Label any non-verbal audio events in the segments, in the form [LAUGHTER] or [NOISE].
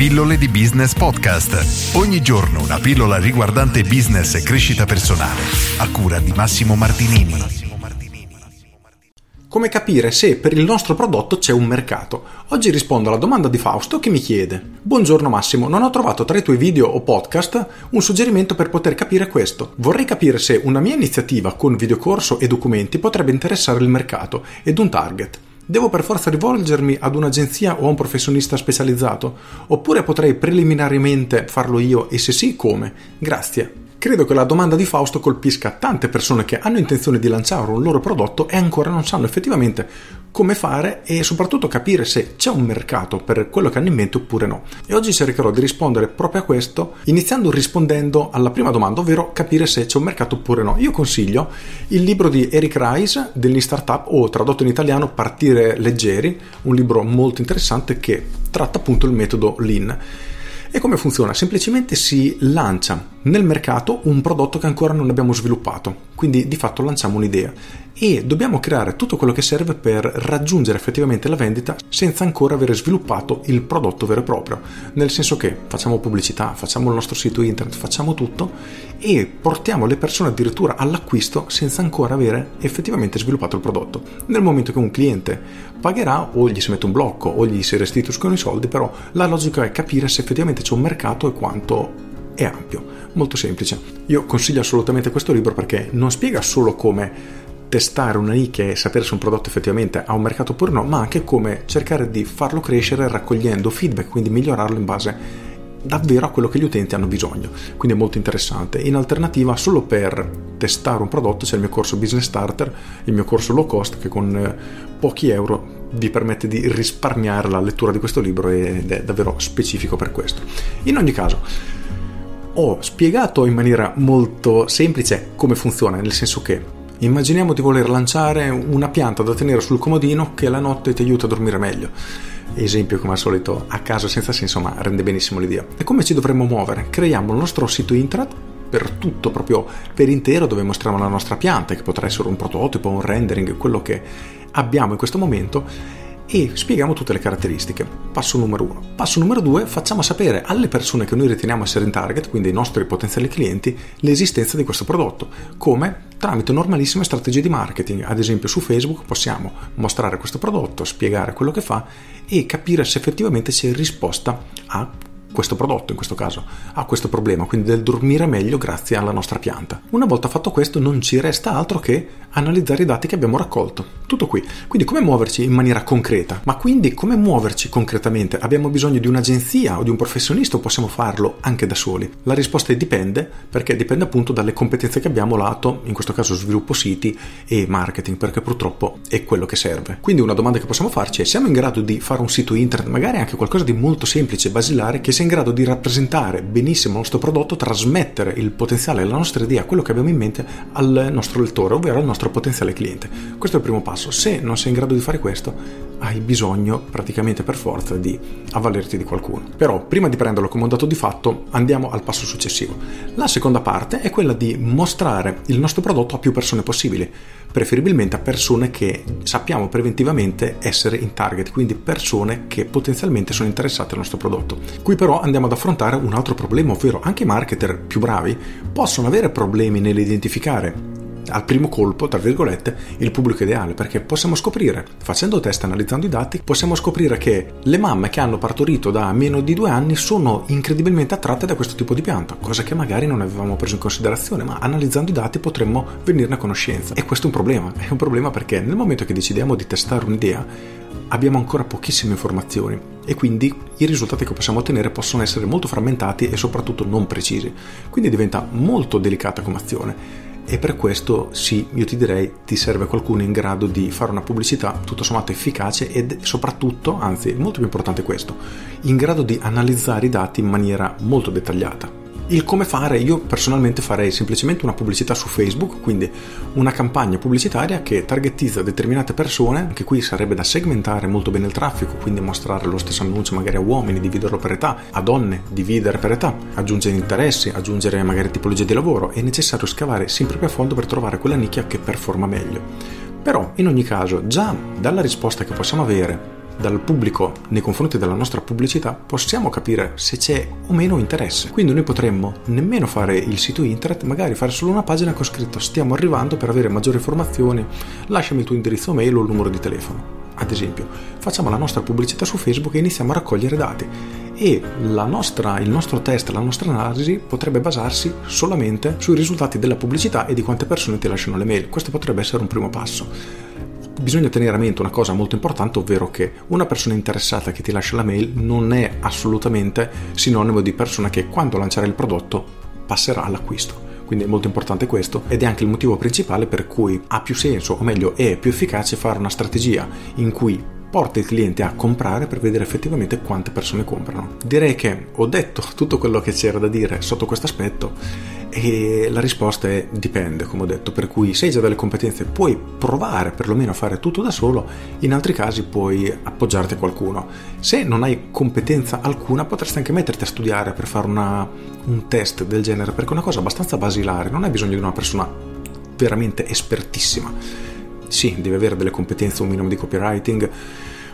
Pillole di Business Podcast. Ogni giorno una pillola riguardante business e crescita personale. A cura di Massimo Martinini. Come capire se per il nostro prodotto c'è un mercato? Oggi rispondo alla domanda di Fausto che mi chiede: Buongiorno Massimo, non ho trovato tra i tuoi video o podcast un suggerimento per poter capire questo. Vorrei capire se una mia iniziativa con videocorso e documenti potrebbe interessare il mercato ed un target. Devo per forza rivolgermi ad un'agenzia o a un professionista specializzato? Oppure potrei preliminarmente farlo io e se sì, come? Grazie. Credo che la domanda di Fausto colpisca tante persone che hanno intenzione di lanciare un loro prodotto e ancora non sanno effettivamente come fare e soprattutto capire se c'è un mercato per quello che hanno in mente oppure no. E oggi cercherò di rispondere proprio a questo, iniziando rispondendo alla prima domanda, ovvero capire se c'è un mercato oppure no. Io consiglio il libro di Eric Rice degli startup o tradotto in italiano Partire leggeri, un libro molto interessante che tratta appunto il metodo Lean. E come funziona? Semplicemente si lancia nel mercato un prodotto che ancora non abbiamo sviluppato, quindi di fatto lanciamo un'idea e dobbiamo creare tutto quello che serve per raggiungere effettivamente la vendita senza ancora aver sviluppato il prodotto vero e proprio, nel senso che facciamo pubblicità, facciamo il nostro sito internet, facciamo tutto e portiamo le persone addirittura all'acquisto senza ancora avere effettivamente sviluppato il prodotto. Nel momento che un cliente pagherà o gli si mette un blocco o gli si restituiscono i soldi, però la logica è capire se effettivamente c'è un mercato e quanto è ampio, molto semplice. Io consiglio assolutamente questo libro perché non spiega solo come testare una nicchia e sapere se un prodotto effettivamente ha un mercato oppure no, ma anche come cercare di farlo crescere raccogliendo feedback, quindi migliorarlo in base davvero a quello che gli utenti hanno bisogno. Quindi è molto interessante. In alternativa, solo per testare un prodotto c'è il mio corso Business Starter, il mio corso low cost che con eh, pochi euro vi permette di risparmiare la lettura di questo libro ed è davvero specifico per questo. In ogni caso, ho spiegato in maniera molto semplice come funziona, nel senso che Immaginiamo di voler lanciare una pianta da tenere sul comodino che la notte ti aiuta a dormire meglio. Esempio come al solito a caso senza senso ma rende benissimo l'idea. E come ci dovremmo muovere? Creiamo il nostro sito internet per tutto, proprio per intero, dove mostriamo la nostra pianta, che potrà essere un prototipo, un rendering, quello che abbiamo in questo momento e spieghiamo tutte le caratteristiche. Passo numero uno. Passo numero due, facciamo sapere alle persone che noi riteniamo essere in target, quindi ai nostri potenziali clienti, l'esistenza di questo prodotto. Come? Tramite normalissime strategie di marketing. Ad esempio su Facebook possiamo mostrare questo prodotto, spiegare quello che fa e capire se effettivamente c'è risposta a questo prodotto in questo caso ha questo problema, quindi del dormire meglio grazie alla nostra pianta. Una volta fatto questo non ci resta altro che analizzare i dati che abbiamo raccolto. Tutto qui. Quindi come muoverci in maniera concreta? Ma quindi come muoverci concretamente? Abbiamo bisogno di un'agenzia o di un professionista o possiamo farlo anche da soli? La risposta è dipende perché dipende appunto dalle competenze che abbiamo lato, in questo caso sviluppo siti e marketing, perché purtroppo è quello che serve. Quindi una domanda che possiamo farci è siamo in grado di fare un sito internet, magari anche qualcosa di molto semplice, basilare, che sia in grado di rappresentare benissimo il nostro prodotto, trasmettere il potenziale, la nostra idea, quello che abbiamo in mente al nostro lettore, ovvero al nostro potenziale cliente. Questo è il primo passo. Se non sei in grado di fare questo, hai bisogno praticamente per forza di avvalerti di qualcuno. Però prima di prenderlo come un dato di fatto, andiamo al passo successivo. La seconda parte è quella di mostrare il nostro prodotto a più persone possibili, preferibilmente a persone che sappiamo preventivamente essere in target, quindi persone che potenzialmente sono interessate al nostro prodotto. Qui però andiamo ad affrontare un altro problema, ovvero anche i marketer più bravi possono avere problemi nell'identificare al primo colpo, tra virgolette, il pubblico ideale, perché possiamo scoprire, facendo test, analizzando i dati, possiamo scoprire che le mamme che hanno partorito da meno di due anni sono incredibilmente attratte da questo tipo di pianta, cosa che magari non avevamo preso in considerazione, ma analizzando i dati potremmo venirne a conoscenza. E questo è un problema, è un problema perché nel momento che decidiamo di testare un'idea, abbiamo ancora pochissime informazioni e quindi i risultati che possiamo ottenere possono essere molto frammentati e soprattutto non precisi. Quindi diventa molto delicata come azione e per questo sì, io ti direi ti serve qualcuno in grado di fare una pubblicità tutto sommato efficace e soprattutto, anzi molto più importante questo, in grado di analizzare i dati in maniera molto dettagliata. Il come fare, io personalmente farei semplicemente una pubblicità su Facebook, quindi una campagna pubblicitaria che targetizza determinate persone, anche qui sarebbe da segmentare molto bene il traffico, quindi mostrare lo stesso annuncio magari a uomini, dividerlo per età, a donne, dividere per età, aggiungere interessi, aggiungere magari tipologie di lavoro, è necessario scavare sempre più a fondo per trovare quella nicchia che performa meglio. Però in ogni caso, già dalla risposta che possiamo avere dal pubblico nei confronti della nostra pubblicità, possiamo capire se c'è o meno interesse. Quindi noi potremmo nemmeno fare il sito internet, magari fare solo una pagina con scritto stiamo arrivando per avere maggiori informazioni, lasciami il tuo indirizzo mail o il numero di telefono. Ad esempio, facciamo la nostra pubblicità su Facebook e iniziamo a raccogliere dati e nostra, il nostro test, la nostra analisi potrebbe basarsi solamente sui risultati della pubblicità e di quante persone ti lasciano le mail. Questo potrebbe essere un primo passo. Bisogna tenere a mente una cosa molto importante, ovvero che una persona interessata che ti lascia la mail non è assolutamente sinonimo di persona che quando lancerà il prodotto passerà all'acquisto. Quindi è molto importante questo ed è anche il motivo principale per cui ha più senso, o meglio è più efficace fare una strategia in cui porta il cliente a comprare per vedere effettivamente quante persone comprano. Direi che ho detto [LAUGHS] tutto quello che c'era da dire sotto questo aspetto e la risposta è dipende, come ho detto, per cui se hai già delle competenze puoi provare perlomeno a fare tutto da solo, in altri casi puoi appoggiarti a qualcuno. Se non hai competenza alcuna potresti anche metterti a studiare per fare una, un test del genere, perché è una cosa abbastanza basilare, non hai bisogno di una persona veramente espertissima sì, deve avere delle competenze, un minimo di copywriting,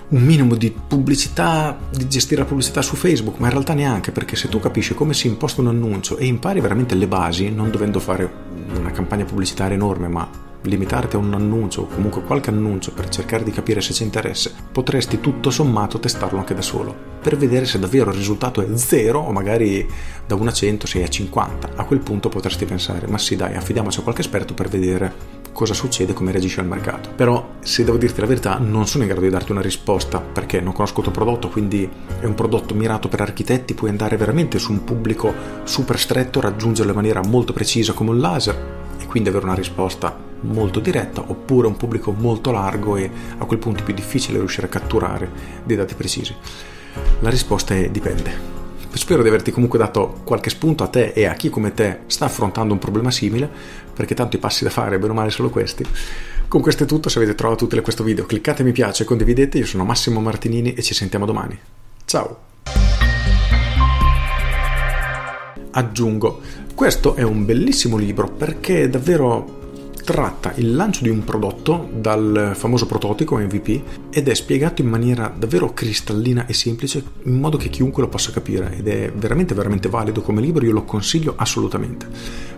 un minimo di pubblicità, di gestire la pubblicità su Facebook, ma in realtà neanche, perché se tu capisci come si imposta un annuncio e impari veramente le basi, non dovendo fare una campagna pubblicitaria enorme, ma limitarti a un annuncio o comunque qualche annuncio per cercare di capire se c'è interesse, potresti tutto sommato testarlo anche da solo, per vedere se davvero il risultato è 0 o magari da 1 a 100 sei a 50. A quel punto potresti pensare, ma sì dai, affidiamoci a qualche esperto per vedere cosa succede, come reagisce al mercato. Però, se devo dirti la verità, non sono in grado di darti una risposta perché non conosco il tuo prodotto, quindi è un prodotto mirato per architetti, puoi andare veramente su un pubblico super stretto, raggiungerlo in maniera molto precisa come un laser e quindi avere una risposta molto diretta oppure un pubblico molto largo e a quel punto è più difficile riuscire a catturare dei dati precisi. La risposta è dipende. Spero di averti comunque dato qualche spunto a te e a chi come te sta affrontando un problema simile, perché tanto i passi da fare, bene o male, sono questi. Con questo è tutto, se avete trovato utile questo video cliccate mi piace condividete, io sono Massimo Martinini e ci sentiamo domani. Ciao! Aggiungo, questo è un bellissimo libro perché è davvero tratta il lancio di un prodotto dal famoso prototipo MVP ed è spiegato in maniera davvero cristallina e semplice in modo che chiunque lo possa capire ed è veramente veramente valido come libro, io lo consiglio assolutamente.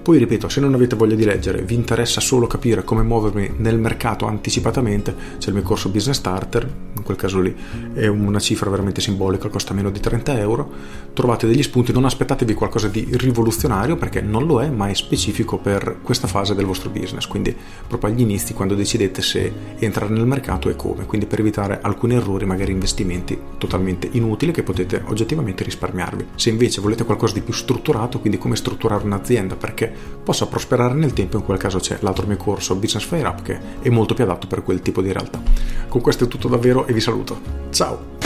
Poi ripeto, se non avete voglia di leggere, vi interessa solo capire come muovermi nel mercato anticipatamente, c'è il mio corso Business Starter, in quel caso lì è una cifra veramente simbolica, costa meno di 30 euro, trovate degli spunti, non aspettatevi qualcosa di rivoluzionario perché non lo è, ma è specifico per questa fase del vostro business quindi proprio agli inizi quando decidete se entrare nel mercato e come, quindi per evitare alcuni errori, magari investimenti totalmente inutili che potete oggettivamente risparmiarvi. Se invece volete qualcosa di più strutturato, quindi come strutturare un'azienda perché possa prosperare nel tempo, in quel caso c'è l'altro mio corso Business Fire Up che è molto più adatto per quel tipo di realtà. Con questo è tutto davvero e vi saluto. Ciao!